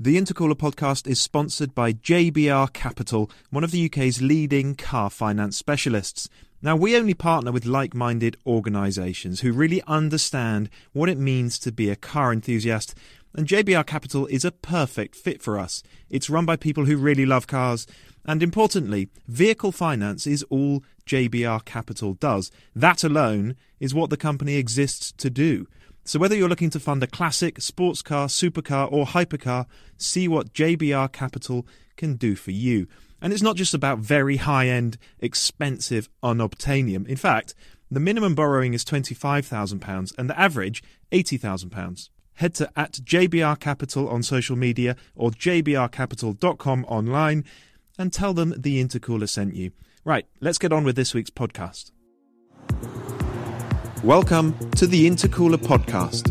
The Intercooler podcast is sponsored by JBR Capital, one of the UK's leading car finance specialists. Now, we only partner with like minded organisations who really understand what it means to be a car enthusiast, and JBR Capital is a perfect fit for us. It's run by people who really love cars, and importantly, vehicle finance is all JBR Capital does. That alone is what the company exists to do. So whether you're looking to fund a classic, sports car, supercar, or hypercar, see what JBR Capital can do for you. And it's not just about very high end, expensive unobtainium. In fact, the minimum borrowing is £25,000 and the average £80,000. Head to at JBR Capital on social media or jbrcapital.com online and tell them the intercooler sent you. Right, let's get on with this week's podcast. Welcome to the Intercooler Podcast.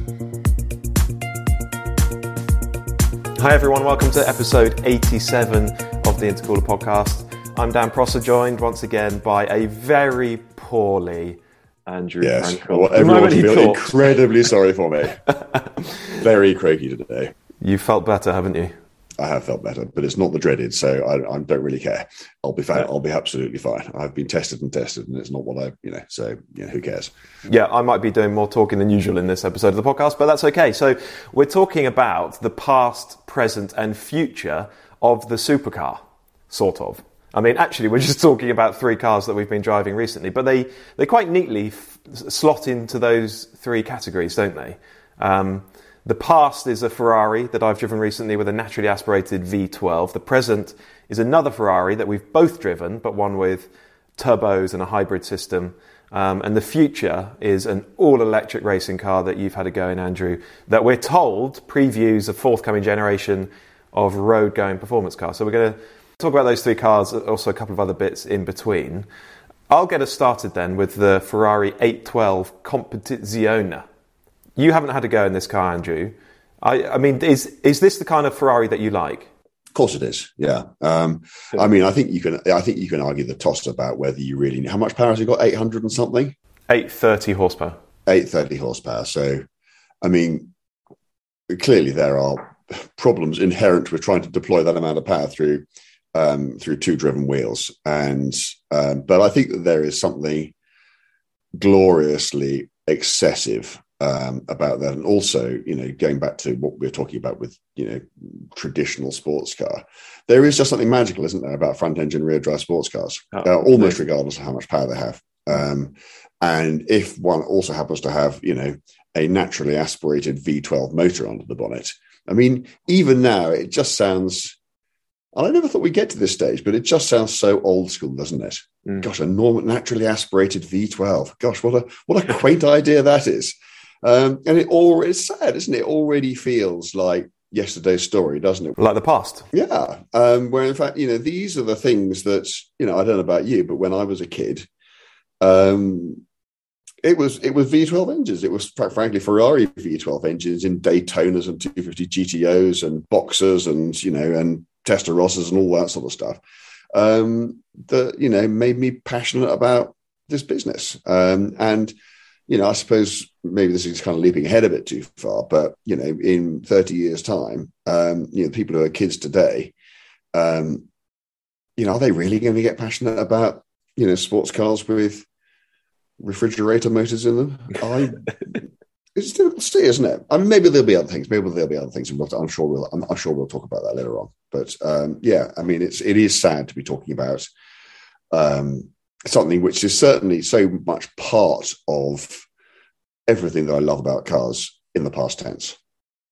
Hi, everyone. Welcome to episode 87 of the Intercooler Podcast. I'm Dan Prosser, joined once again by a very poorly Andrew Yes, Frankel. well, everyone might feel thought- incredibly sorry for me. Very croaky today. You felt better, haven't you? I have felt better, but it's not the dreaded, so I, I don't really care. I'll be fine. I'll be absolutely fine. I've been tested and tested, and it's not what I, you know. So, you know, who cares? Yeah, I might be doing more talking than usual in this episode of the podcast, but that's okay. So, we're talking about the past, present, and future of the supercar, sort of. I mean, actually, we're just talking about three cars that we've been driving recently, but they, they quite neatly f- slot into those three categories, don't they? Um, the past is a Ferrari that I've driven recently with a naturally aspirated V12. The present is another Ferrari that we've both driven, but one with turbos and a hybrid system. Um, and the future is an all electric racing car that you've had a go in, Andrew, that we're told previews a forthcoming generation of road going performance cars. So we're going to talk about those three cars, also a couple of other bits in between. I'll get us started then with the Ferrari 812 Competizione. You haven't had a go in this car, Andrew. I, I mean, is is this the kind of Ferrari that you like? Of course, it is. Yeah. Um, I mean, I think you can. I think you can argue the toss about whether you really how much power has it got? Eight hundred and something. 830 horsepower. Eight thirty horsepower. So, I mean, clearly there are problems inherent with trying to deploy that amount of power through um, through two driven wheels. And um, but I think that there is something gloriously excessive um, about that. And also, you know, going back to what we are talking about with, you know, traditional sports car, there is just something magical, isn't there, about front engine rear drive sports cars, Oh, uh, almost regardless of how much power they have. Um, and if one also happens to have, you know, a naturally aspirated V12 motor under the bonnet, I mean, even now, it just sounds. And I never thought we'd get to this stage, but it just sounds so old school, doesn't it? Mm. Gosh, a normal, naturally aspirated V12. Gosh, what a what a quaint idea that is. Um, and it all it's sad, isn't it? it? Already feels like yesterday's story, doesn't it? Like the past. Yeah. Um, where in fact, you know, these are the things that, you know, I don't know about you, but when I was a kid, um, it was it was V12 engines. It was frankly Ferrari V12 engines in Daytonas and 250 GTOs and Boxers and you know and Testarossas and all that sort of stuff. Um, that you know made me passionate about this business. Um, and you know, I suppose maybe this is kind of leaping ahead a bit too far, but you know, in 30 years' time, um, you know, people who are kids today, um, you know, are they really going to get passionate about you know sports cars with refrigerator motors in them? I it's difficult to see, isn't it? I mean, maybe there'll be other things. Maybe there'll be other things, and I'm sure we'll. I'm, I'm sure we'll talk about that later on. But um, yeah, I mean, it's it is sad to be talking about um, something which is certainly so much part of everything that I love about cars in the past tense.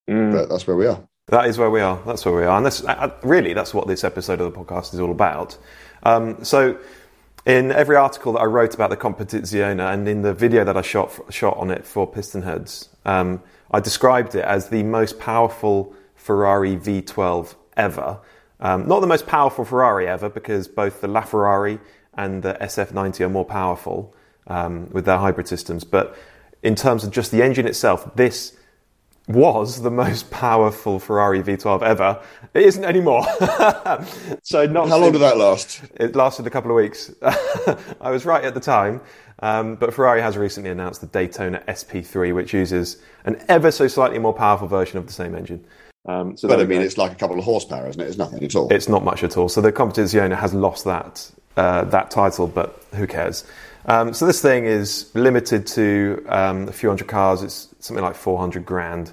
Mm. But that's where we are. That is where we are. That's where we are, and that's really that's what this episode of the podcast is all about. Um, so in every article that I wrote about the Competizione and in the video that I shot shot on it for Pistonheads, um, I described it as the most powerful Ferrari V12 ever. Um, not the most powerful Ferrari ever, because both the LaFerrari and the SF90 are more powerful um, with their hybrid systems. But in terms of just the engine itself, this was the most powerful Ferrari V12 ever. It isn't anymore. so not how long did that last? It lasted a couple of weeks. I was right at the time, um, but Ferrari has recently announced the Daytona SP3, which uses an ever so slightly more powerful version of the same engine. Um, so but I mean, it's like a couple of horsepower, isn't it? It's nothing at all. It's not much at all. So the Competizione has lost that uh, that title, but who cares? Um, so this thing is limited to um, a few hundred cars. It's something like 400 grand.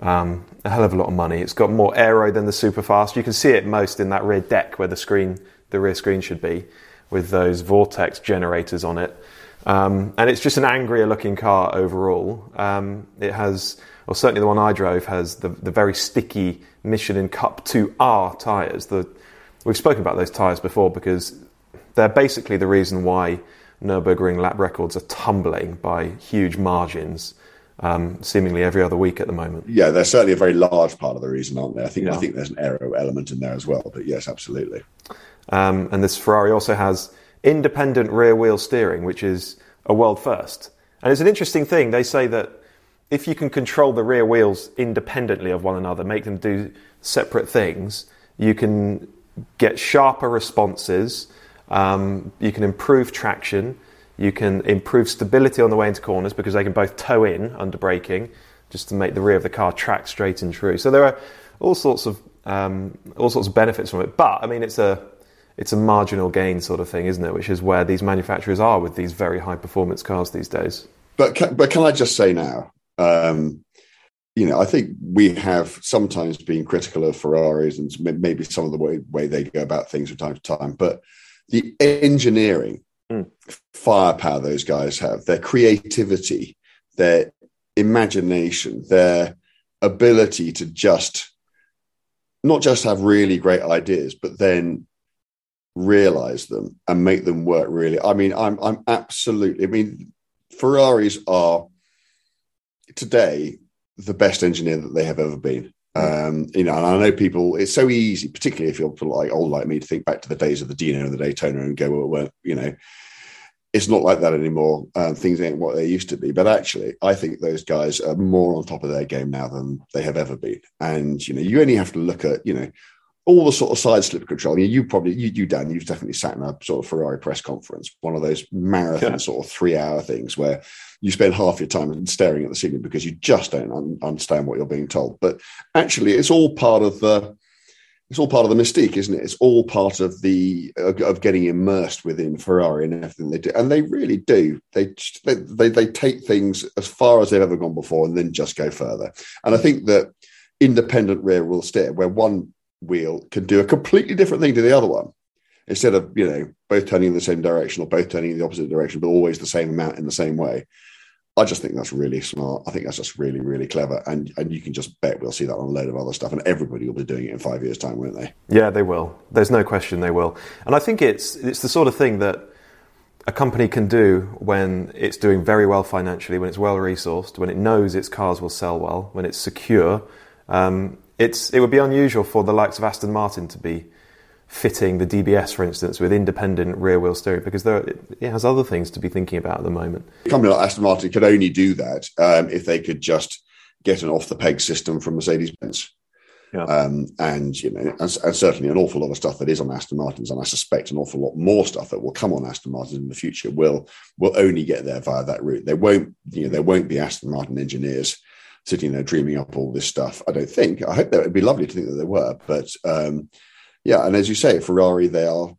Um, a hell of a lot of money. It's got more aero than the Superfast. You can see it most in that rear deck where the screen, the rear screen should be, with those vortex generators on it. Um, and it's just an angrier looking car overall. Um, it has, or certainly the one I drove, has the, the very sticky Michelin Cup 2R tyres. The, we've spoken about those tyres before because they're basically the reason why Nürburgring lap records are tumbling by huge margins. Um, seemingly every other week at the moment. Yeah, they're certainly a very large part of the reason, aren't they? I think yeah. I think there's an aero element in there as well. But yes, absolutely. Um, and this Ferrari also has independent rear wheel steering, which is a world first. And it's an interesting thing. They say that if you can control the rear wheels independently of one another, make them do separate things, you can get sharper responses um, you can improve traction. You can improve stability on the way into corners because they can both toe in under braking, just to make the rear of the car track straight and true. So there are all sorts of um, all sorts of benefits from it. But I mean, it's a it's a marginal gain sort of thing, isn't it? Which is where these manufacturers are with these very high performance cars these days. But can, but can I just say now? Um, you know, I think we have sometimes been critical of Ferraris and maybe some of the way, way they go about things from time to time. But the engineering mm. firepower those guys have, their creativity, their imagination, their ability to just not just have really great ideas, but then realize them and make them work really. I mean, I'm I'm absolutely I mean, Ferraris are today the best engineer that they have ever been. Um, you know, and I know people. It's so easy, particularly if you're like old like me, to think back to the days of the Dino and the Daytona and go, well, well you know, it's not like that anymore. Um, things ain't what they used to be. But actually, I think those guys are more on top of their game now than they have ever been. And you know, you only have to look at you know all the sort of side slip control. You, you probably, you, you, Dan, you've definitely sat in a sort of Ferrari press conference, one of those marathon yeah. sort of three hour things where you spend half your time staring at the ceiling because you just don't un- understand what you're being told. But actually, it's all part of the, it's all part of the mystique, isn't it? It's all part of the of getting immersed within Ferrari and everything they do, and they really do. They they they, they take things as far as they've ever gone before, and then just go further. And I think that independent rear wheel steer, where one wheel can do a completely different thing to the other one instead of you know both turning in the same direction or both turning in the opposite direction but always the same amount in the same way I just think that's really smart. I think that's just really, really clever. And and you can just bet we'll see that on a load of other stuff. And everybody will be doing it in five years' time, won't they? Yeah, they will. There's no question they will. And I think it's it's the sort of thing that a company can do when it's doing very well financially, when it's well resourced, when it knows its cars will sell well, when it's secure. Um, it's it would be unusual for the likes of Aston Martin to be fitting the DBS, for instance, with independent rear wheel steering because there, it has other things to be thinking about at the moment. A company like Aston Martin could only do that um, if they could just get an off the peg system from Mercedes Benz. Yeah. Um, and you know, and, and, certainly an awful lot of stuff that is on Aston Martins, and I suspect an awful lot more stuff that will come on Aston Martins in the future will will only get there via that route. There won't, you know, there won't be Aston Martin engineers sitting there dreaming up all this stuff. I don't think. I hope that it would be lovely to think that they were, but um, yeah, and as you say, Ferrari, they are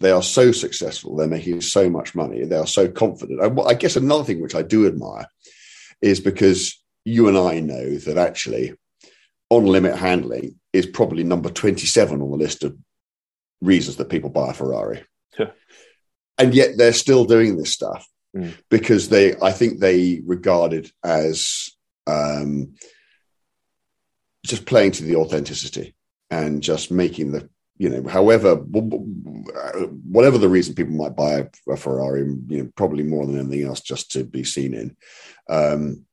they are so successful. They're making so much money. They are so confident. And I guess another thing which I do admire is because you and I know that actually on limit handling is probably number 27 on the list of reasons that people buy a Ferrari. Yeah. And yet they're still doing this stuff mm. because they, I think they regard it as um, just playing to the authenticity and just making the you know, however, whatever the reason people might buy a Ferrari, you know, probably more than anything else, just to be seen in. Um,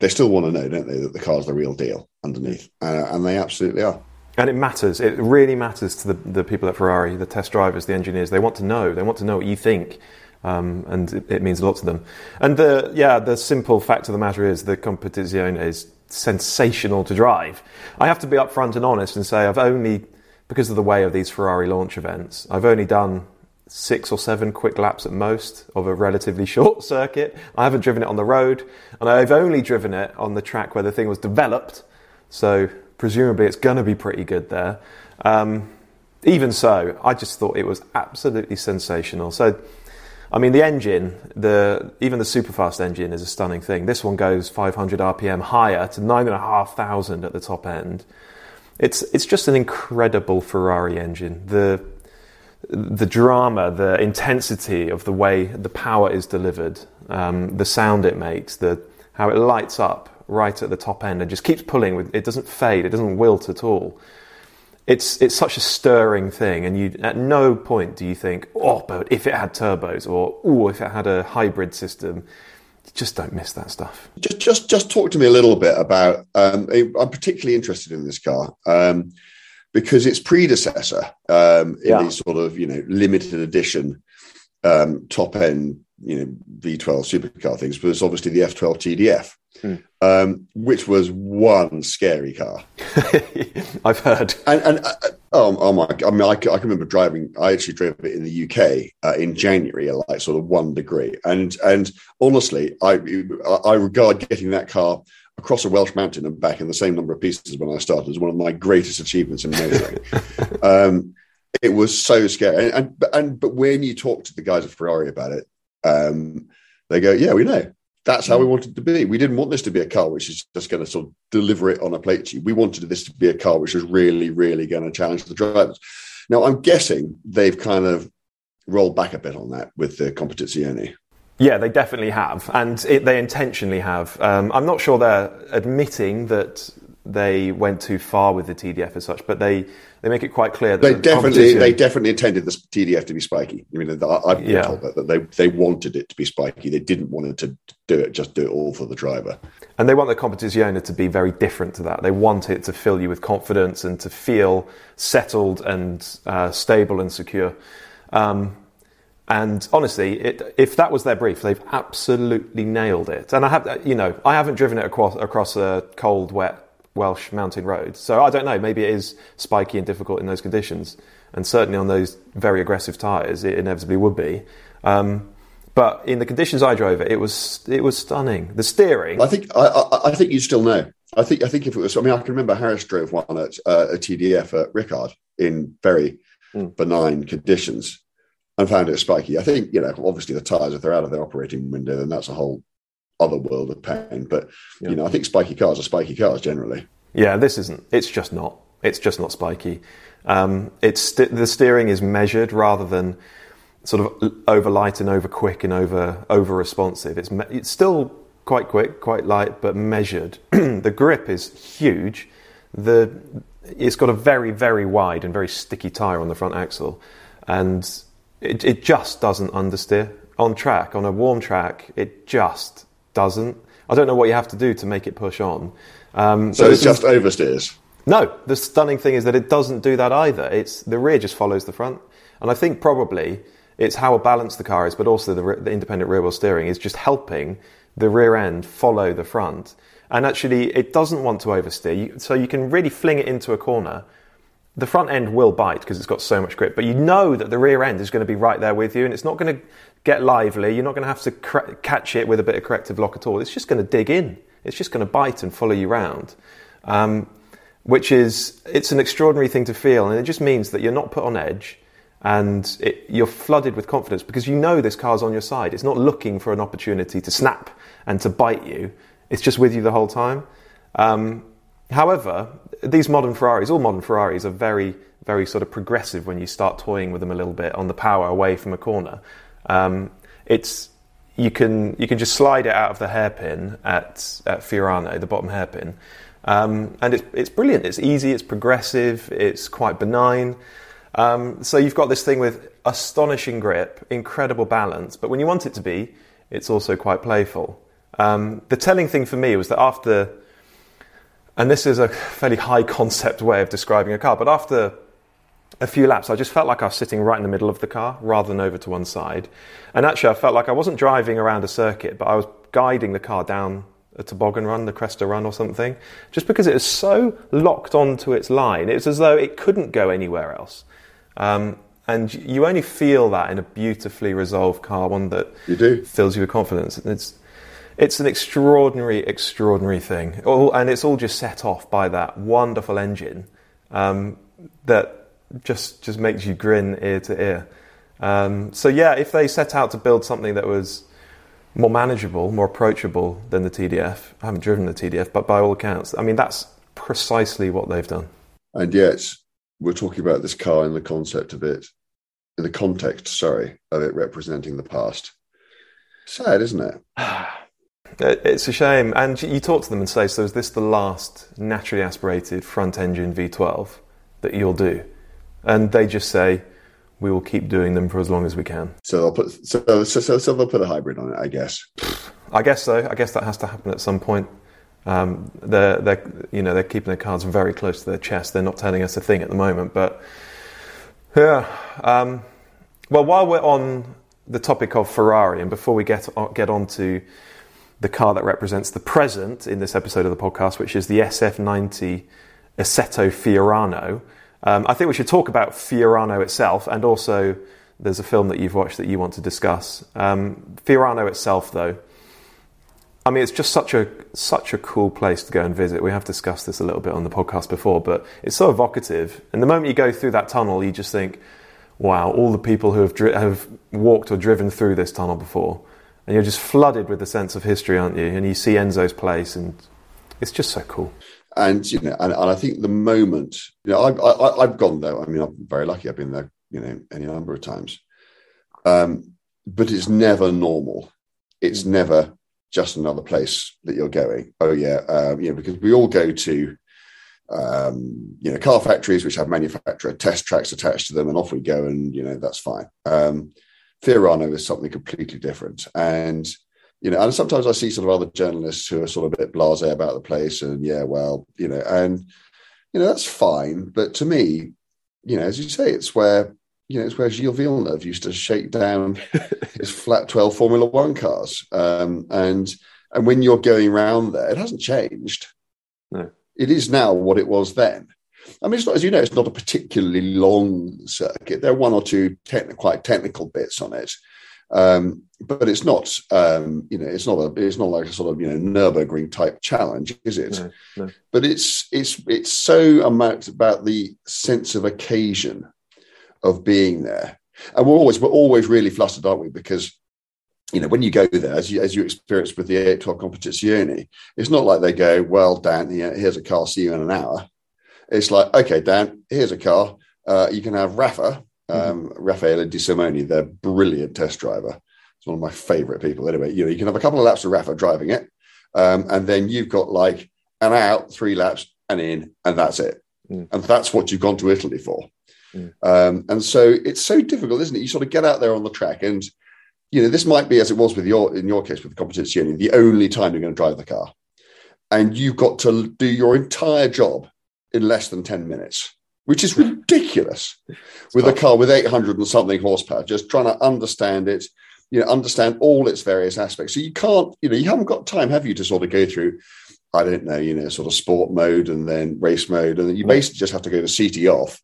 they still want to know, don't they, that the car's the real deal underneath, uh, and they absolutely are. And it matters. It really matters to the, the people at Ferrari, the test drivers, the engineers. They want to know. They want to know what you think. Um, and it, it, means a lot to them. And the yeah, the simple fact of the matter is the competizione is sensational to drive. I have to be upfront and honest and say I've only because of the way of these Ferrari launch events, I've only done six or seven quick laps at most of a relatively short circuit. I haven't driven it on the road, and I've only driven it on the track where the thing was developed. So presumably it's going to be pretty good there. Um, even so, I just thought it was absolutely sensational. So, I mean, the engine, the even the superfast engine is a stunning thing. This one goes 500 RPM higher to nine and a half thousand at the top end. It's it's just an incredible Ferrari engine. The the drama, the intensity of the way the power is delivered, um, the sound it makes, the how it lights up right at the top end and just keeps pulling. With, it doesn't fade. It doesn't wilt at all. It's it's such a stirring thing, and you at no point do you think, oh, but if it had turbos, or oh, if it had a hybrid system, just don't miss that stuff. Just, just, just talk to me a little bit about. Um, I'm particularly interested in this car um, because its predecessor um, in yeah. these sort of you know limited edition um, top end you know V12 supercar things was obviously the F12 TDF. Um, which was one scary car. I've heard. And, and uh, oh, oh, my! I mean, I, I, can remember driving. I actually drove it in the UK uh, in January at like sort of one degree. And and honestly, I I regard getting that car across a Welsh mountain and back in the same number of pieces when I started as one of my greatest achievements in motoring. um, it was so scary. And, and and but when you talk to the guys at Ferrari about it, um, they go, "Yeah, we know." That's how we mm. wanted it to be. We didn't want this to be a car which is just going to sort of deliver it on a plate to you. We wanted this to be a car which was really, really going to challenge the drivers. Now, I'm guessing they've kind of rolled back a bit on that with the competizione. Yeah, they definitely have, and it, they intentionally have. Um, I'm not sure they're admitting that they went too far with the TDF as such, but they, they make it quite clear that they the definitely they definitely intended the TDF to be spiky. I mean, I've been yeah. told that, that they they wanted it to be spiky. They didn't want it to do it just do it all for the driver. And they want the competizione to be very different to that. They want it to fill you with confidence and to feel settled and uh, stable and secure. Um, and honestly, it, if that was their brief, they've absolutely nailed it. And I have, you know, I haven't driven it across, across a cold, wet Welsh mountain roads. So I don't know, maybe it is spiky and difficult in those conditions. And certainly on those very aggressive tyres, it inevitably would be. Um, but in the conditions I drove it, it was it was stunning. The steering. I think I, I, I think you still know. I think I think if it was, I mean, I can remember Harris drove one at uh, a TDF at Ricard in very mm. benign conditions and found it spiky. I think you know, obviously the tires if they're out of their operating window, then that's a whole other world of pain. But yeah. you know, I think spiky cars are spiky cars generally. Yeah, this isn't. It's just not. It's just not spiky. Um, it's st- the steering is measured rather than sort of over light and over quick and over over responsive. It's me- it's still quite quick, quite light, but measured. the grip is huge. The it's got a very, very wide and very sticky tyre on the front axle, and it, it just doesn't understeer on track. On a warm track, it just doesn't. I don't know what you have to do to make it push on. Um, so it's just oversteers. No, the stunning thing is that it doesn't do that either. It's the rear just follows the front, and I think probably it's how balanced the car is, but also the, the independent rear wheel steering is just helping the rear end follow the front. And actually, it doesn't want to oversteer, so you can really fling it into a corner. The front end will bite because it's got so much grip, but you know that the rear end is going to be right there with you, and it's not going to get lively. You're not going to have to cr- catch it with a bit of corrective lock at all. It's just going to dig in. It's just going to bite and follow you around, um, which is it's an extraordinary thing to feel, and it just means that you're not put on edge and it, you're flooded with confidence because you know this car's on your side. It's not looking for an opportunity to snap and to bite you. It's just with you the whole time. Um, however, these modern Ferraris, all modern Ferraris, are very, very sort of progressive when you start toying with them a little bit on the power away from a corner. Um, it's you can you can just slide it out of the hairpin at at Fiorano, the bottom hairpin, um, and it's it's brilliant. It's easy. It's progressive. It's quite benign. Um, so you've got this thing with astonishing grip, incredible balance, but when you want it to be, it's also quite playful. Um, the telling thing for me was that after, and this is a fairly high concept way of describing a car, but after a few laps, I just felt like I was sitting right in the middle of the car rather than over to one side. And actually, I felt like I wasn't driving around a circuit, but I was guiding the car down a toboggan run, the Cresta run or something, just because it was so locked onto its line. It's as though it couldn't go anywhere else. Um, and you only feel that in a beautifully resolved car, one that you do. fills you with confidence. It's, it's an extraordinary, extraordinary thing. and it's all just set off by that wonderful engine um, that just, just makes you grin ear to ear. Um, so, yeah, if they set out to build something that was more manageable, more approachable than the TDF, I haven't driven the TDF, but by all accounts, I mean, that's precisely what they've done. And yet, we're talking about this car in the concept of it, in the context, sorry, of it representing the past. Sad, isn't it? It's a shame. And you talk to them and say, so is this the last naturally aspirated front engine V12 that you'll do? And they just say, we will keep doing them for as long as we can. So they'll put so so, so, so they'll put a hybrid on it, I guess. I guess so. I guess that has to happen at some point. Um, they're, they're, you know, they're keeping their cards very close to their chest. They're not telling us a thing at the moment. But yeah, um, well, while we're on the topic of Ferrari, and before we get get on to the car that represents the present in this episode of the podcast, which is the SF90 Assetto Fiorano, um, I think we should talk about Fiorano itself, and also there's a film that you've watched that you want to discuss. Um, Fiorano itself, though I mean, it's just such a such a cool place to go and visit. We have discussed this a little bit on the podcast before, but it's so evocative. And the moment you go through that tunnel, you just think, "Wow!" All the people who have dri- have walked or driven through this tunnel before, and you're just flooded with the sense of history, aren't you? And you see Enzo's place, and it's just so cool. And you know, and, and I think the moment, you know, I've I, have gone there. I mean, I'm very lucky. I've been there, you know, any number of times. Um, but it's never normal. It's never just another place that you're going. Oh yeah, um, you know, because we all go to um, you know car factories which have manufacturer test tracks attached to them, and off we go, and you know that's fine. Um, Fiorano is something completely different, and you know, and sometimes I see sort of other journalists who are sort of a bit blasé about the place, and yeah, well, you know, and you know that's fine, but to me, you know, as you say, it's where you know, it's where Gilles Villeneuve used to shake down his flat 12 Formula One cars. Um, and and when you're going around there, it hasn't changed. No. It is now what it was then. I mean, it's not, as you know, it's not a particularly long circuit. There are one or two techn- quite technical bits on it, um, but it's not, um, you know, it's not a, it's not like a sort of you know Nurburgring type challenge, is it? No, no. But it's it's it's so amount about the sense of occasion of being there. And we're always we're always really flustered, aren't we? Because you know when you go there, as you as you experienced with the 812 Competizione, it's not like they go, "Well, Dan, here's a car. See you in an hour." It's like, "Okay, Dan, here's a car. Uh, you can have Rafa, um, mm-hmm. Raffaele Di Simone, brilliant test driver. It's one of my favourite people. Anyway, you know, you can have a couple of laps of Rafa driving it, um, and then you've got like an out, three laps, and in, and that's it. Mm. And that's what you've gone to Italy for. Mm. Um, and so it's so difficult, isn't it? You sort of get out there on the track, and you know this might be as it was with your in your case with the competizione, the only time you're going to drive the car, and you've got to do your entire job in less than ten minutes, which is ridiculous. with a car with 800 and something horsepower, just trying to understand it, you know, understand all its various aspects. So you can't, you know, you haven't got time, have you, to sort of go through I don't know, you know, sort of sport mode and then race mode. And then you basically just have to go to CT off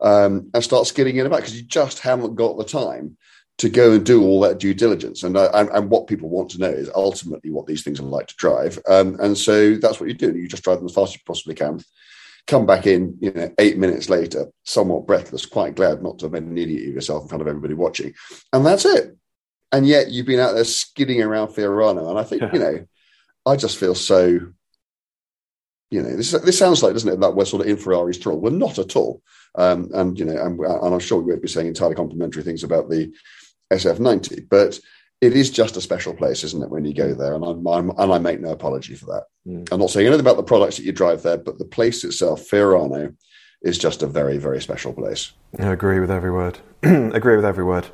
um, and start skidding in about because you just haven't got the time to go and do all that due diligence. And, uh, and, and what people want to know is ultimately what these things are like to drive. Um, and so that's what you do. You just drive them as fast as you possibly can. Come back in, you know, eight minutes later, somewhat breathless, quite glad not to have been an idiot of yourself in front of everybody watching, and that's it. And yet you've been out there skidding around Fiorano, and I think you know, I just feel so you know, this this sounds like, doesn't it, that we're sort of in Ferrari's thrall. We're not at all. Um, and you know, and, and, I'm sure we won't be saying entirely complimentary things about the SF90, but it is just a special place, isn't it, when you go there? And I'm, I'm and I make no apology for that. Mm. I'm not saying anything about the products that you drive there, but the place itself, Fiorano, is just a very, very special place. I agree with every word. agree with every word.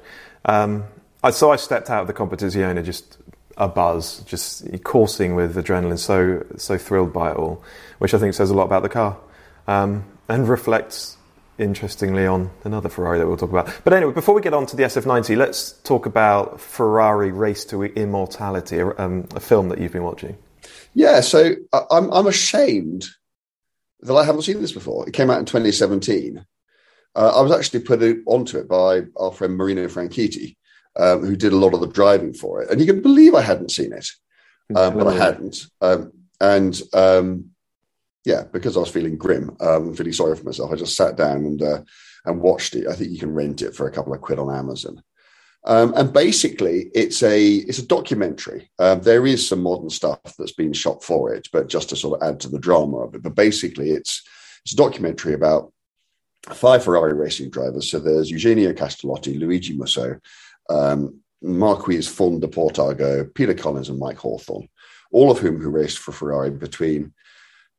Um, I, so I stepped out of the competizione just a buzz, just coursing with adrenaline, so so thrilled by it all, which I think says a lot about the car, um, and reflects interestingly on another Ferrari that we'll talk about. But anyway, before we get on to the SF90, let's talk about Ferrari Race to Immortality, a, um, a film that you've been watching. Yeah, so I'm I'm ashamed that I haven't seen this before. It came out in 2017. Uh, I was actually put onto it by our friend Marino Franchitti, um, who did a lot of the driving for it. And you can believe I hadn't seen it, um, but I hadn't. Um, and um, yeah, because I was feeling grim, um, feeling sorry for myself, I just sat down and uh, and watched it. I think you can rent it for a couple of quid on Amazon. Um, and basically, it's a it's a documentary. there is some modern stuff that's been shot for it, but just to sort of add to the drama of it. But basically, it's it's a documentary about five Ferrari racing drivers. So there's Eugenio Castellotti, Luigi Musso, um, Marquis von de Portago, Peter Collins, and Mike Hawthorn, all of whom who raced for Ferrari between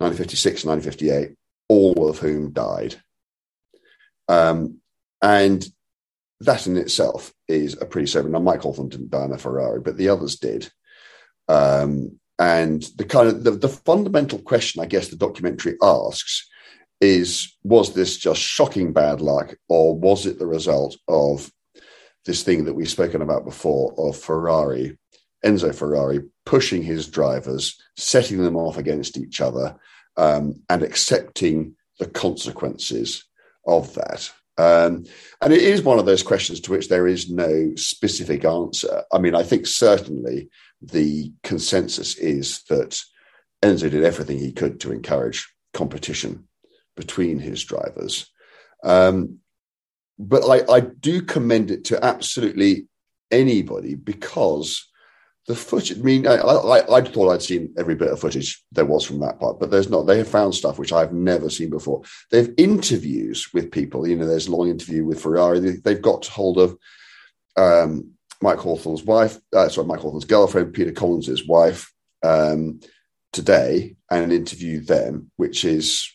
1956 and 1958, all of whom died. Um, and that in itself is a pretty sobering. Now, Mike Hawthorn didn't die in a Ferrari, but the others did. Um, and the kind of the, the fundamental question, I guess, the documentary asks is: Was this just shocking bad luck, or was it the result of this thing that we've spoken about before of Ferrari, Enzo Ferrari, pushing his drivers, setting them off against each other, um, and accepting the consequences of that. Um, and it is one of those questions to which there is no specific answer. I mean, I think certainly the consensus is that Enzo did everything he could to encourage competition between his drivers. Um, but I, I do commend it to absolutely anybody because the footage. I mean, I, I, I, thought I'd seen every bit of footage there was from that part, but there's not. They have found stuff which I've never seen before. They have interviews with people. You know, there's a long interview with Ferrari. They, have got hold of um, Mike Hawthorn's wife, uh, sorry, Mike Hawthorn's girlfriend, Peter Collins's wife, um, today, and interviewed them, which is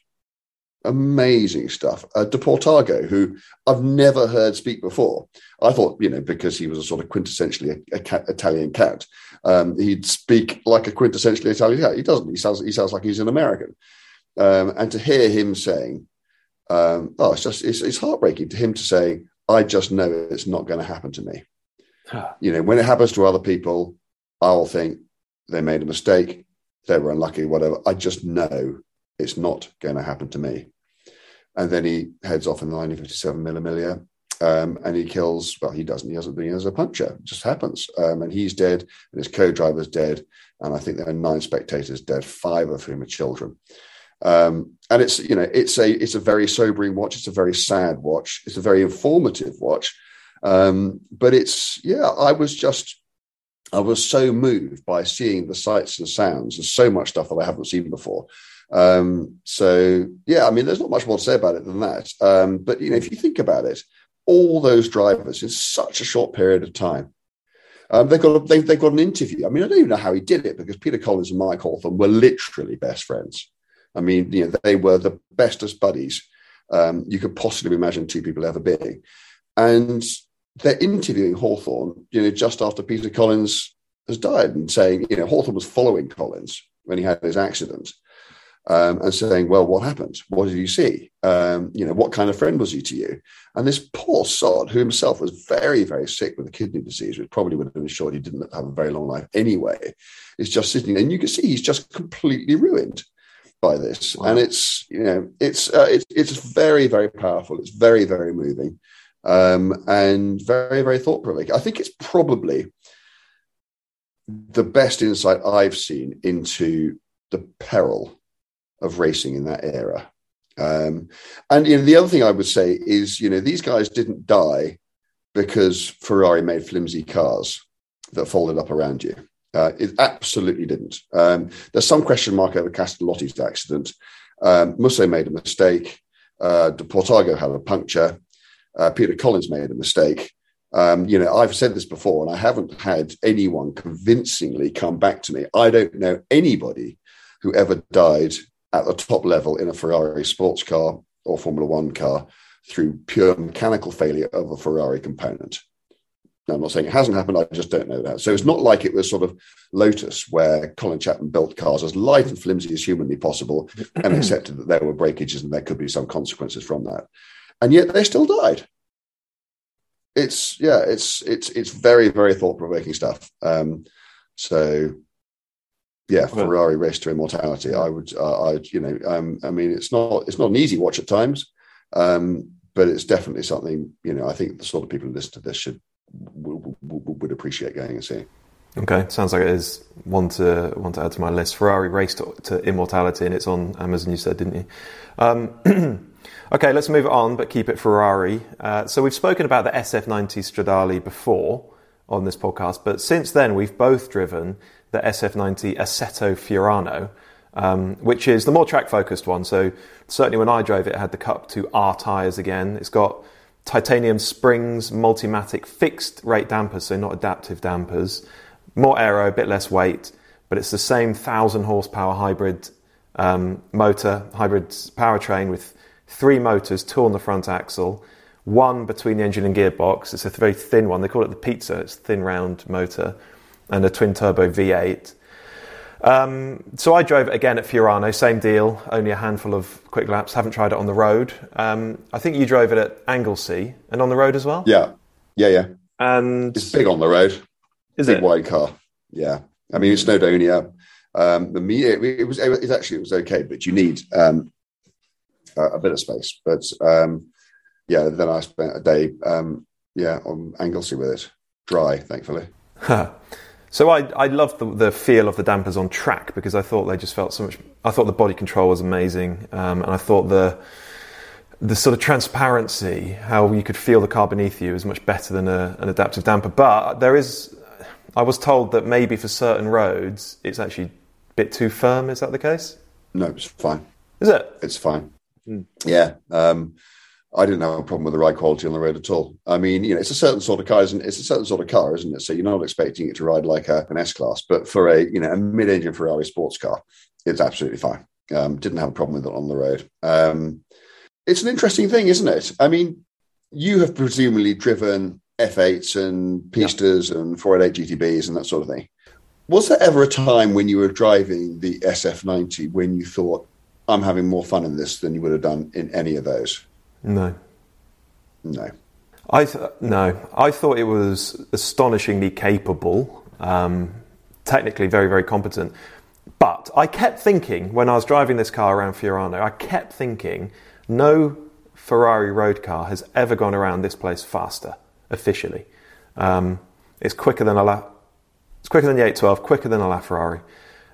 amazing stuff. Uh, De Portago, who I've never heard speak before. I thought, you know, because he was a sort of quintessentially a, a cat, Italian cat, um, he'd speak like a quintessentially Italian cat. He doesn't. He sounds he sounds like he's an American. Um, and to hear him saying, um, "Oh, it's just it's, it's, heartbreaking," to him to say, "I just know it's not going to happen to me." You know, when it happens to other people, I'll think they made a mistake, they were unlucky, whatever. I just know it's not going to happen to me and then he heads off in the 1957 Mille um, and he kills. Well, he doesn't. He doesn't. He has a puncture. It just happens, um, and he's dead, and his co-driver's dead, and I think there are nine spectators dead, five of whom are children. Um, and it's you know it's a it's a very sobering watch. It's a very sad watch. It's a very informative watch. Um, but it's yeah, I was just I was so moved by seeing the sights and sounds. There's so much stuff that I haven't seen before. Um, so yeah, I mean, there's not much more to say about it than that. Um, but you know, if you think about it, all those drivers in such a short period of time. Um, they've got a, they've, got an interview. I mean, I don't even know how he did it because Peter Collins and Mike Hawthorn were literally best friends. I mean, you know, they were the bestest buddies um, you could possibly imagine two people ever being. And they're interviewing Hawthorn, you know, just after Peter Collins has died and saying, you know, Hawthorn was following Collins when he had his accident. Um, and saying, "Well, what happened? What did you see? Um, you know, what kind of friend was he to you?" And this poor sod, who himself was very, very sick with a kidney disease, which probably would have ensured he didn't have a very long life anyway, is just sitting there, and you can see he's just completely ruined by this, wow. and it's you know, it's uh, it's it's very, very powerful. It's very, very moving, um, and very, very thought provoking. I think it's probably the best insight I've seen into the peril of racing in that era. Um, and you know, the other thing I would say is, you know, these guys didn't die because Ferrari made flimsy cars that folded up around you. Uh, it absolutely didn't. Um, there's some question mark over Castellotti's accident. Um, Musso made a mistake. Uh, De Portago had a puncture. Uh, Peter Collins made a mistake. Um, you know, I've said this before, and I haven't had anyone convincingly come back to me. I don't know anybody who ever died at the top level in a Ferrari sports car or Formula One car through pure mechanical failure of a Ferrari component. Now, I'm not saying it hasn't happened, I just don't know that. So it's not like it was sort of Lotus, where Colin Chapman built cars as light and flimsy as humanly possible and accepted that there were breakages and there could be some consequences from that. And yet they still died. It's yeah, it's it's it's very, very thought provoking stuff. Um, so yeah, Ferrari race to immortality. I would, uh, I, you know, um, I mean, it's not, it's not an easy watch at times, um, but it's definitely something. You know, I think the sort of people who listen to this should would, would appreciate going and seeing. Okay, sounds like it is one to one to add to my list. Ferrari race to, to immortality, and it's on Amazon. You said, didn't you? Um, okay, let's move on, but keep it Ferrari. Uh, so we've spoken about the SF90 Stradale before on this podcast, but since then we've both driven the SF90 Assetto Fiorano, um, which is the more track focused one. So certainly when I drove it, it had the Cup 2R tyres again. It's got titanium springs, Multimatic fixed rate dampers, so not adaptive dampers. More aero, a bit less weight, but it's the same 1000 horsepower hybrid um, motor, hybrid powertrain with three motors, two on the front axle, one between the engine and gearbox. It's a very thin one. They call it the pizza. It's a thin round motor and a twin turbo V8. Um, so I drove it again at Fiorano, same deal, only a handful of quick laps. Haven't tried it on the road. Um, I think you drove it at Anglesey and on the road as well. Yeah, yeah, yeah. And it's big on the road. Is big it wide car? Yeah, I mean it's Snowdonia. Um, the me, it, it was it, actually it was okay, but you need um, a, a, bit of space. But um, yeah, then I spent a day um, yeah on Anglesey with it, dry, thankfully. So I, I loved the, the, feel of the dampers on track because I thought they just felt so much. I thought the body control was amazing, um, and I thought the the sort of transparency, how you could feel the car beneath you, is much better than a, an adaptive damper. But there is, I was told that maybe for certain roads it's actually a bit too firm. Is that the case? No, it's fine. Is it? It's fine. Mm. Yeah. Um, I didn't have a problem with the ride quality on the road at all. I mean, you know, it's a certain sort of car, isn't it? It's a certain sort of car, isn't it? So you're not expecting it to ride like a, an S class, but for a you know a mid-engine Ferrari sports car, it's absolutely fine. Um, didn't have a problem with it on the road. Um, it's an interesting thing, isn't it? I mean, you have presumably driven F8s and Pistas yeah. and 488 GTBs and that sort of thing. Was there ever a time when you were driving the SF90 when you thought, I'm having more fun in this than you would have done in any of those? No. No. I th- no. I thought it was astonishingly capable, um, technically very very competent. But I kept thinking when I was driving this car around Fiorano, I kept thinking, no Ferrari road car has ever gone around this place faster officially. Um, it's quicker than a La- it's quicker than the 812, quicker than a LaFerrari.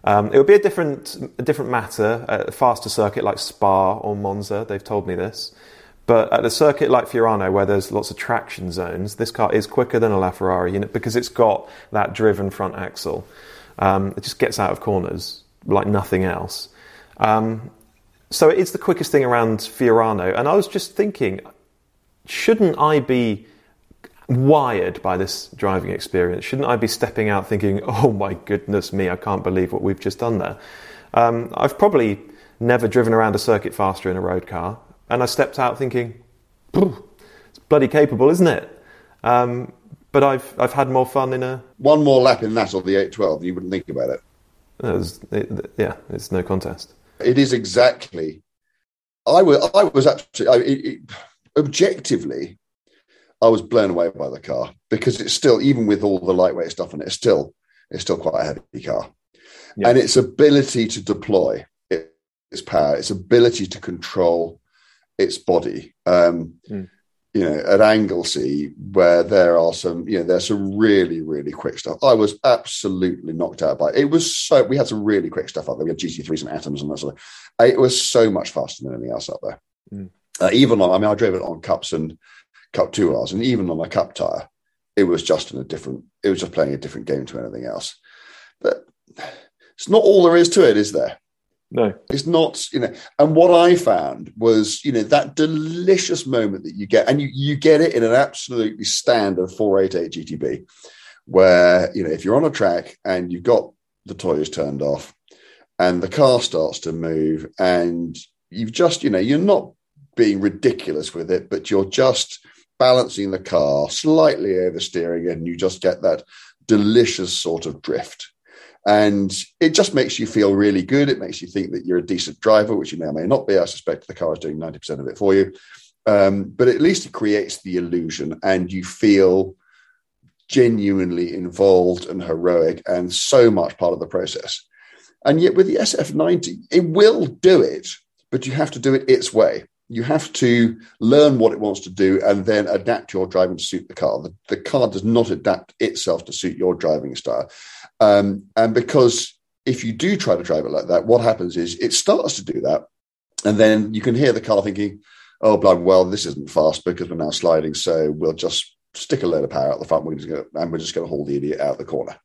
Um, it would be a different a different matter, at a faster circuit like Spa or Monza. They've told me this. But at a circuit like Fiorano, where there's lots of traction zones, this car is quicker than a LaFerrari know, because it's got that driven front axle. Um, it just gets out of corners like nothing else. Um, so it's the quickest thing around Fiorano. And I was just thinking, shouldn't I be wired by this driving experience? Shouldn't I be stepping out thinking, oh my goodness me, I can't believe what we've just done there? Um, I've probably never driven around a circuit faster in a road car, and I stepped out thinking, it's bloody capable, isn't it? Um, but I've I've had more fun in a one more lap in that or the 812, you wouldn't think about it. It was, it, yeah, it's no contest. It is exactly. I was I was absolutely I, it, it, objectively, I was blown away by the car because it's still even with all the lightweight stuff in it, it's still it's still quite a heavy car, yeah. and its ability to deploy its power, its ability to control its body. Um, mm you know, at Anglesey, where there are some, you know, there's some really, really quick stuff. I was absolutely knocked out by it. it was so we had some really quick stuff up there. We had GT3s and atoms and that sort of. It was so much faster than anything else up there. Mm. Uh, even on, I mean, I drove it on cups and Cup 2Rs, and even on a cup tire, it was just in a different. It was just playing a different game to anything else. But it's not all there is to it, is there? No, it's not. You know, and what I found was, you know, that delicious moment that you get, and you you get it in an absolutely standard 488 GTB, where you know if you're on a track and you've got the toys turned off, and the car starts to move, and you've just, you know, you're not being ridiculous with it, but you're just balancing the car slightly oversteering, it and you just get that delicious sort of drift and it just makes you feel really good. It makes you think that you're a decent driver, which you may or may not be. I suspect the car is doing 90% of it for you. Um, but at least it creates the illusion and you feel genuinely involved and heroic and so much part of the process. And yet with the SF90, it will do it, but you have to do it its way. You have to learn what it wants to do and then adapt your driving to suit the car. The, the car does not adapt itself to suit your driving style. Um, and because if you do try to drive it like that, what happens is it starts to do that. And then you can hear the car thinking, oh, blood, well, this isn't fast because we're now sliding. So we'll just stick a load of power out the front. We're just gonna, and we're just going to haul the idiot out of the corner.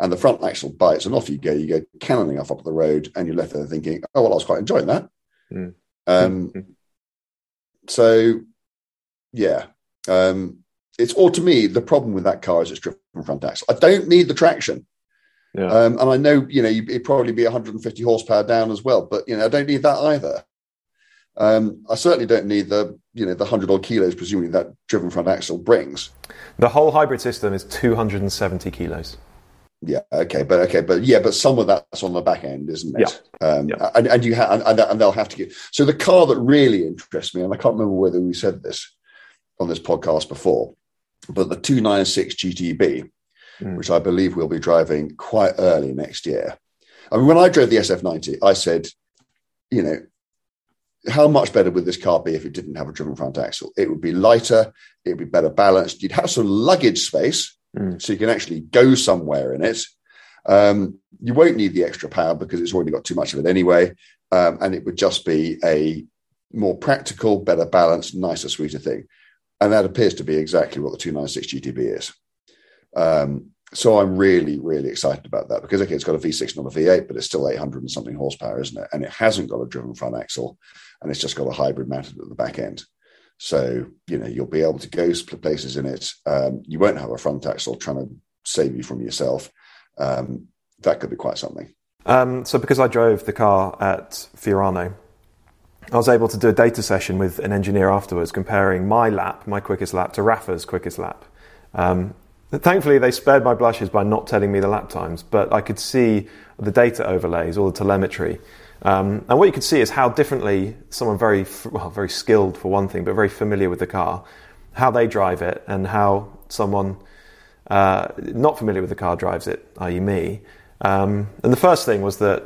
And the front axle bites, and off you go. You go cannoning off up the road, and you're left there thinking, oh, well, I was quite enjoying that. Mm. Um, mm-hmm. so, yeah. Um, it's all to me, the problem with that car is it's driven front axle. I don't need the traction. Yeah. Um, and I know, you know, it'd probably be 150 horsepower down as well, but, you know, I don't need that either. Um, I certainly don't need the, you know, the 100 odd kilos, presumably that driven front axle brings. The whole hybrid system is 270 kilos. Yeah. Okay. But okay. But yeah. But some of that's on the back end, isn't it? Yeah. Um, yeah. And, and you have, and, and, they'll have to get. So the car that really interests me, and I can't remember whether we said this on this podcast before, but the 296 GTB, mm. which I believe we'll be driving quite early next year. I mean, when I drove the SF90, I said, you know, how much better would this car be if it didn't have a driven front axle? It would be lighter, it would be better balanced. You'd have some luggage space, mm. so you can actually go somewhere in it. Um, you won't need the extra power because it's already got too much of it anyway. Um, and it would just be a more practical, better balanced, nicer, sweeter thing. And that appears to be exactly what the 296 GTB is. Um, so I'm really, really excited about that because okay, it's got a V6 not a V8, but it's still 800 and something horsepower, isn't it? And it hasn't got a driven front axle, and it's just got a hybrid mounted at the back end. So you know you'll be able to go places in it. Um, you won't have a front axle trying to save you from yourself. Um, that could be quite something. Um, so because I drove the car at Fiorano, I was able to do a data session with an engineer afterwards, comparing my lap, my quickest lap, to Rafa's quickest lap. Um, Thankfully, they spared my blushes by not telling me the lap times, but I could see the data overlays, all the telemetry. Um, and what you could see is how differently someone very, well, very skilled for one thing, but very familiar with the car, how they drive it, and how someone uh, not familiar with the car drives it, i.e., me. Um, and the first thing was that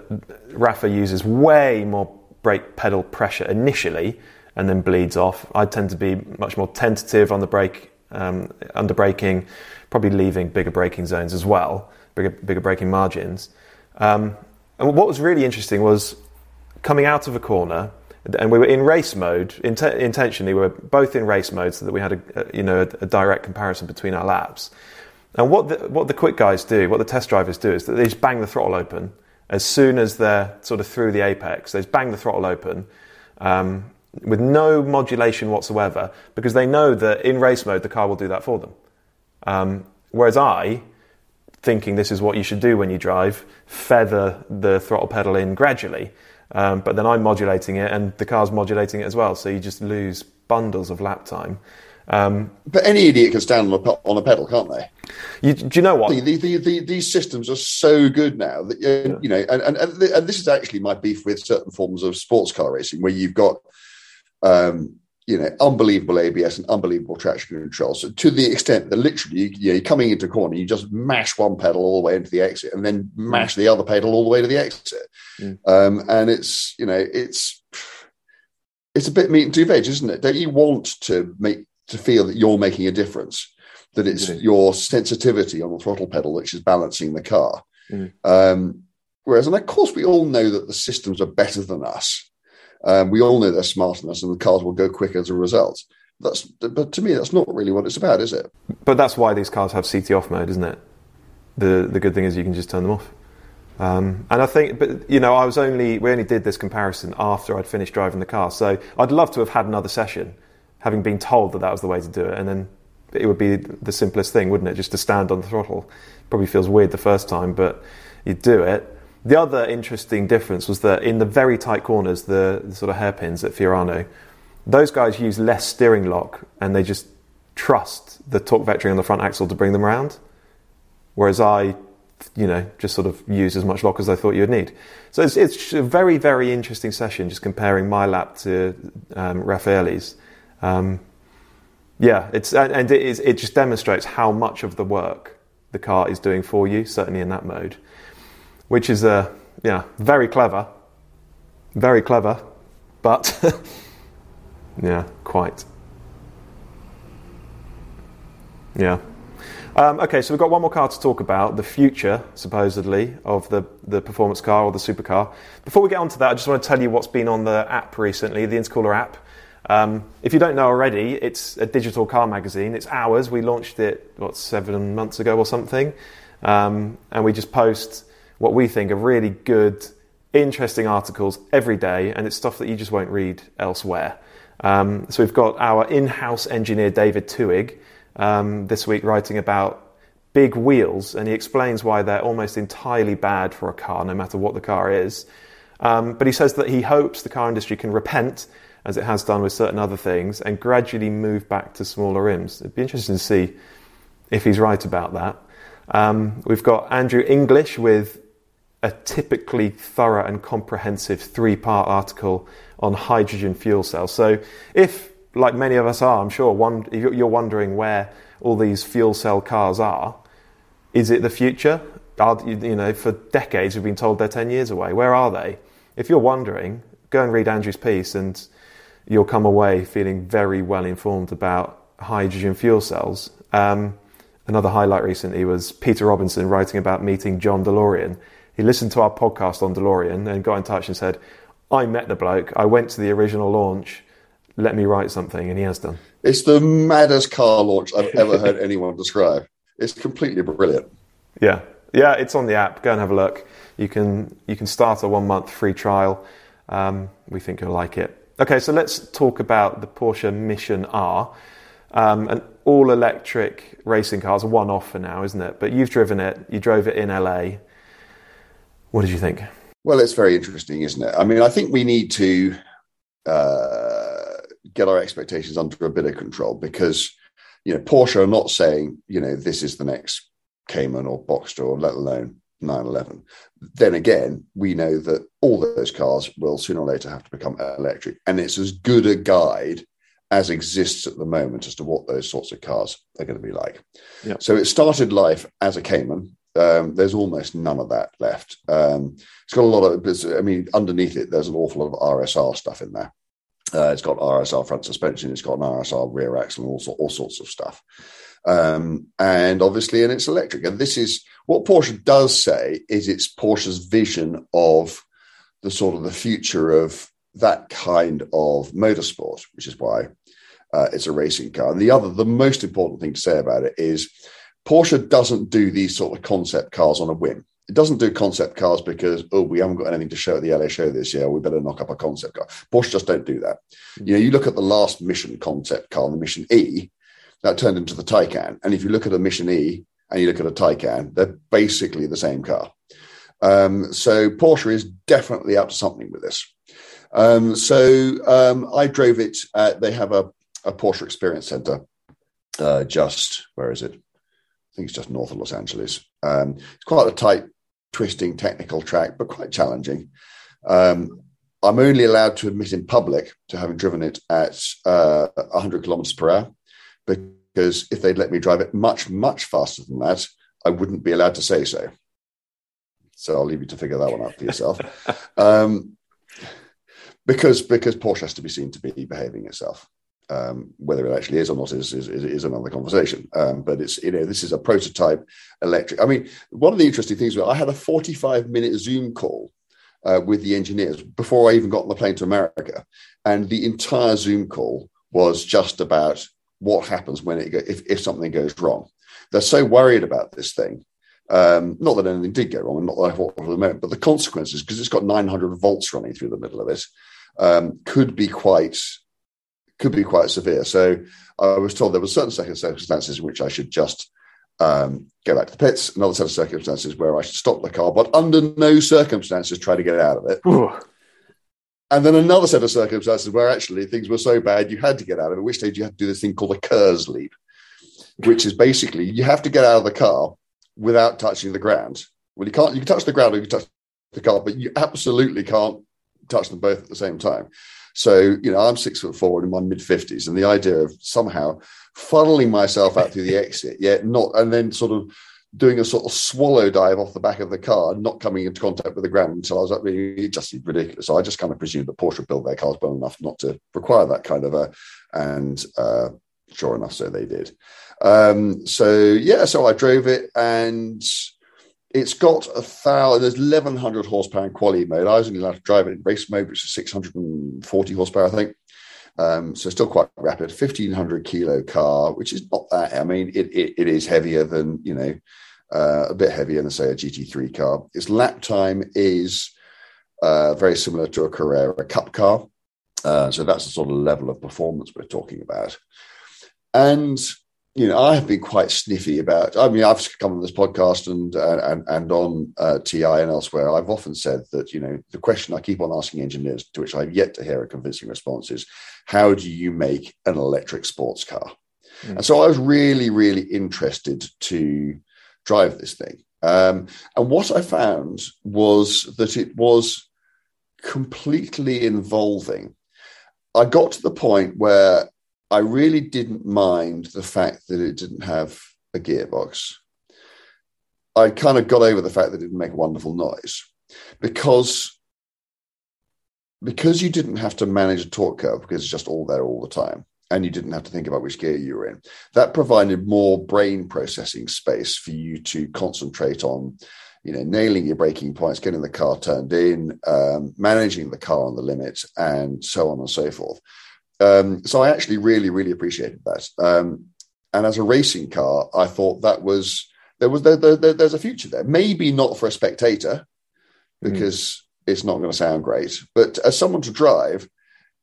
Rafa uses way more brake pedal pressure initially and then bleeds off. I tend to be much more tentative on the brake, um, under braking probably leaving bigger braking zones as well, bigger, bigger braking margins. Um, and what was really interesting was coming out of a corner, and we were in race mode. Int- intentionally, we were both in race mode so that we had a, a you know a, a, direct comparison between our laps. And what the, what the quick guys do, what the test drivers do, is that they just bang the throttle open as soon as they're sort of through the apex. They just bang the throttle open. Um, with no modulation whatsoever, because they know that in race mode the car will do that for them. Um, whereas I, thinking this is what you should do when you drive, feather the throttle pedal in gradually. Um, but then I'm modulating it, and the car's modulating it as well. So you just lose bundles of lap time. Um, but any idiot can stand on a, on a pedal, can't they? You, do you know what? The, the, the, these systems are so good now that uh, you know, and, and and this is actually my beef with certain forms of sports car racing, where you've got, um, you know, unbelievable ABS and unbelievable traction control. So to the extent that literally, you, you know, you're coming into a corner, you just mash one pedal all the way into the exit, and then mash the other pedal all the way to the exit, mm. um, and it's you know, it's it's a bit meat and two veg, isn't it? Don't you want to make to feel that you're making a difference, that it's mm. your sensitivity on the throttle pedal which is balancing the car. Mm. Um, whereas, and of course, we all know that the systems are better than us. Um, we all know they're smarter than us, and the cars will go quicker as a result. That's, but to me, that's not really what it's about, is it? But that's why these cars have CT off mode, isn't it? The the good thing is you can just turn them off. Um, and I think, but you know, I was only we only did this comparison after I'd finished driving the car, so I'd love to have had another session having been told that that was the way to do it, and then it would be the simplest thing, wouldn't it? Just to stand on the throttle. Probably feels weird the first time, but you do it. The other interesting difference was that in the very tight corners, the, the sort of hairpins at Fiorano, those guys use less steering lock and they just trust the torque vectoring on the front axle to bring them around. Whereas I, you know, just sort of use as much lock as I thought you'd need. So it's, it's a very, very interesting session just comparing my lap to um, Raffaele's um, yeah, it's and it, is, it just demonstrates how much of the work the car is doing for you, certainly in that mode, which is uh, yeah very clever, very clever, but yeah, quite. Yeah. Um, okay, so we've got one more car to talk about, the future, supposedly, of the, the performance car or the supercar. Before we get on to that, I just want to tell you what's been on the app recently, the Intercooler app. Um, if you don't know already, it's a digital car magazine. It's ours. We launched it, what, seven months ago or something. Um, and we just post what we think are really good, interesting articles every day. And it's stuff that you just won't read elsewhere. Um, so we've got our in house engineer, David Twohig, um, this week writing about big wheels. And he explains why they're almost entirely bad for a car, no matter what the car is. Um, but he says that he hopes the car industry can repent as it has done with certain other things, and gradually move back to smaller rims. It'd be interesting to see if he's right about that. Um, we've got Andrew English with a typically thorough and comprehensive three part article on hydrogen fuel cells. So, if, like many of us are, I'm sure, one, you're wondering where all these fuel cell cars are, is it the future? Are, you know, for decades we've been told they're 10 years away. Where are they? If you're wondering, go and read Andrew's piece and you'll come away feeling very well informed about hydrogen fuel cells. Um, another highlight recently was Peter Robinson writing about meeting John DeLorean. He listened to our podcast on DeLorean and got in touch and said, I met the bloke, I went to the original launch, let me write something, and he has done. It's the maddest car launch I've ever heard anyone describe. It's completely brilliant. Yeah, yeah, it's on the app. Go and have a look. You can you can start a one month free trial. Um, we think you'll like it. Okay, so let's talk about the Porsche Mission R. Um, an all electric racing car is a one off for now, isn't it? But you've driven it, you drove it in LA. What did you think? Well, it's very interesting, isn't it? I mean, I think we need to uh, get our expectations under a bit of control because, you know, Porsche are not saying, you know, this is the next Cayman or Boxster, or let alone 911. Then again, we know that all those cars will sooner or later have to become electric. And it's as good a guide as exists at the moment as to what those sorts of cars are going to be like. Yeah. So it started life as a Cayman. Um, there's almost none of that left. Um, it's got a lot of, I mean, underneath it, there's an awful lot of RSR stuff in there. Uh, it's got RSR front suspension, it's got an RSR rear axle, and all, all sorts of stuff. Um, and obviously, and it's electric. And this is what Porsche does say is it's Porsche's vision of the sort of the future of that kind of motorsport, which is why uh, it's a racing car. And the other, the most important thing to say about it is Porsche doesn't do these sort of concept cars on a whim. It doesn't do concept cars because oh we haven't got anything to show at the LA show this year. We better knock up a concept car. Porsche just don't do that. You know, you look at the last Mission concept car, the Mission E that turned into the Taycan. And if you look at a Mission E and you look at a Taycan, they're basically the same car. Um, so Porsche is definitely up to something with this. Um, so um, I drove it. they have a, a, Porsche Experience Center uh, just, where is it? I think it's just north of Los Angeles. Um, it's quite a tight, twisting technical track, but quite challenging. Um, I'm only allowed to admit in public to having driven it at uh, 100 kilometers per hour because if they'd let me drive it much, much faster than that, I wouldn't be allowed to say so. So I'll leave you to figure that one out for yourself. um, because because Porsche has to be seen to be behaving itself. Um, whether it actually is or not is is, is another conversation. Um, but it's you know this is a prototype electric. I mean, one of the interesting things was I had a 45 minute Zoom call uh, with the engineers before I even got on the plane to America, and the entire Zoom call was just about what happens when it go, if if something goes wrong. They're so worried about this thing. Um, not that anything did go wrong, not that I thought for the moment, but the consequences because it's got 900 volts running through the middle of it um, could be quite could be quite severe. So I was told there were certain circumstances in which I should just um, go back to the pits, another set of circumstances where I should stop the car, but under no circumstances try to get out of it. And then another set of circumstances where actually things were so bad you had to get out of it, at which stage you had to do this thing called a KERS leap, which is basically you have to get out of the car without touching the ground. Well, you can't, you can touch the ground or you can touch the car, but you absolutely can't touch them both at the same time. So, you know, I'm six foot four in my mid 50s, and the idea of somehow funneling myself out through the exit, yet not, and then sort of doing a sort of swallow dive off the back of the car, not coming into contact with the ground until I was up really just ridiculous. So I just kind of presumed that Porsche built their cars well enough not to require that kind of a, and uh, sure enough, so they did. Um, so yeah, so I drove it and it's got a thousand, there's 1100 horsepower in quality mode. I was only allowed to drive it in race mode, which is 640 horsepower, I think. Um, so still quite rapid, 1500 kilo car, which is not that. I mean, it, it, it is heavier than, you know, uh, a bit heavier than, say, a GT3 car. Its lap time is uh, very similar to a Carrera Cup car. Uh, so that's the sort of level of performance we're talking about. And you know, I have been quite sniffy about. I mean, I've come on this podcast and and and on uh, TI and elsewhere. I've often said that you know the question I keep on asking engineers, to which I've yet to hear a convincing response, is how do you make an electric sports car? Mm. And so I was really, really interested to drive this thing. Um, and what I found was that it was completely involving. I got to the point where I really didn't mind the fact that it didn't have a gearbox. I kind of got over the fact that it didn't make a wonderful noise because because you didn't have to manage a torque curve because it's just all there all the time and you didn't have to think about which gear you were in that provided more brain processing space for you to concentrate on you know nailing your braking points getting the car turned in um, managing the car on the limit and so on and so forth um, so I actually really, really appreciated that. Um, and as a racing car, I thought that was there was there, there, there's a future there. Maybe not for a spectator because mm. it's not going to sound great, but as someone to drive,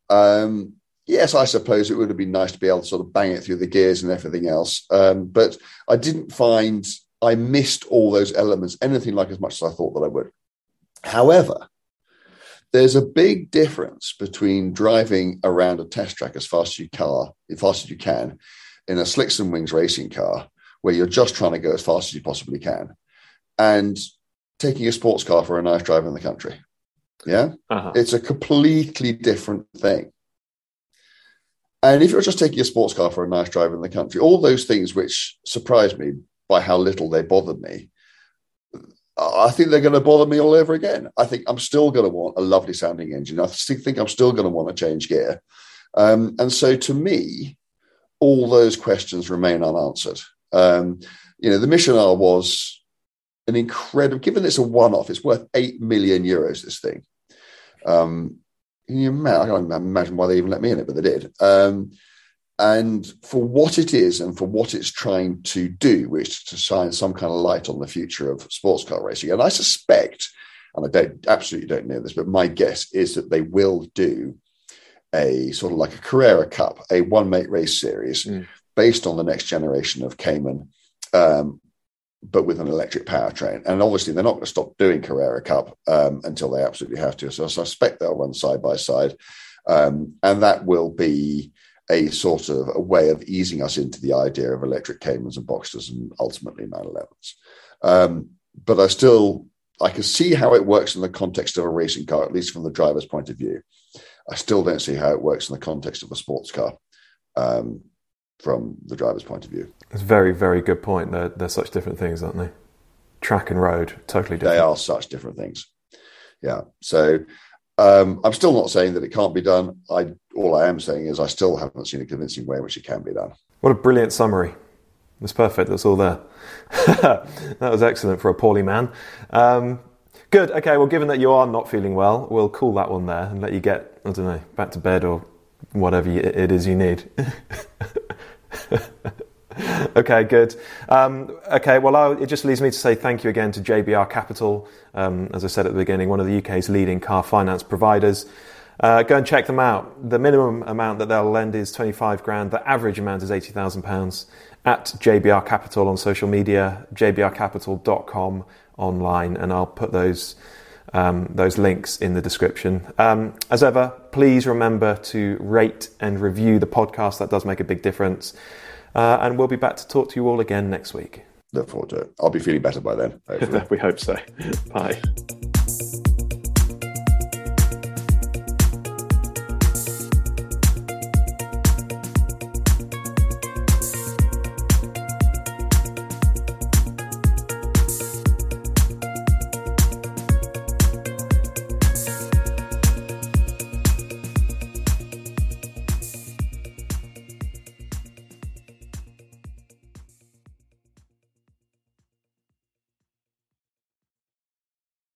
um, yes, I suppose it would have been nice to be able to sort of bang it through the gears and everything else. Um, but I didn't find I missed all those elements anything like as much as I thought that I would. However, there's a big difference between driving around a test track as fast as you car, as fast as you can, in a slicks and wings racing car where you're just trying to go as fast as you possibly can, and taking a sports car for a nice drive in the country. Yeah, uh-huh. it's a completely different thing. And if you're just taking a sports car for a nice drive in the country, all those things which surprised me by how little they bothered me I think they're going to bother me all over again. I think I'm still going to want a lovely sounding engine. I think I'm still going to want to change gear. Um, and so to me, all those questions remain unanswered. Um, you know, the Mission R was an incredible, given it's a one off, it's worth 8 million euros, this thing. Um, you? I can't imagine why they even let me in it, but they did. Um, and for what it is and for what it's trying to do, which is to shine some kind of light on the future of sports car racing. And I suspect, and I don't absolutely don't know this, but my guess is that they will do a sort of like a Carrera Cup, a one make race series, mm. based on the next generation of Cayman, um, but with an electric powertrain. And obviously, they're not going to stop doing Carrera Cup um, until they absolutely have to. So I suspect they'll run side by side. Um, and that will be a sort of a way of easing us into the idea of electric Caymans and Boxsters and ultimately 911s. Um, but I still, I can see how it works in the context of a racing car, at least from the driver's point of view. I still don't see how it works in the context of a sports car. Um, from the driver's point of view. It's a very, very good point. They're, they're such different things, aren't they? Track and road, totally different. They are such different things. Yeah. So um, I'm still not saying that it can't be done. I all I am saying is I still haven't seen a convincing way in which it can be done. What a brilliant summary. That's perfect. That's all there. that was excellent for a poorly man. Um, good. Okay. Well, given that you are not feeling well, we'll call that one there and let you get I don't know back to bed or whatever it is you need. okay, good. Um, okay, well, I'll, it just leaves me to say thank you again to JBR Capital, um, as I said at the beginning, one of the UK's leading car finance providers. Uh, go and check them out. The minimum amount that they'll lend is 25 grand. The average amount is 80,000 pounds. At JBR Capital on social media, jbrcapital.com online, and I'll put those um, those links in the description. Um, as ever, please remember to rate and review the podcast. That does make a big difference. Uh, and we'll be back to talk to you all again next week. Look forward to it. I'll be feeling better by then. we hope so. Bye.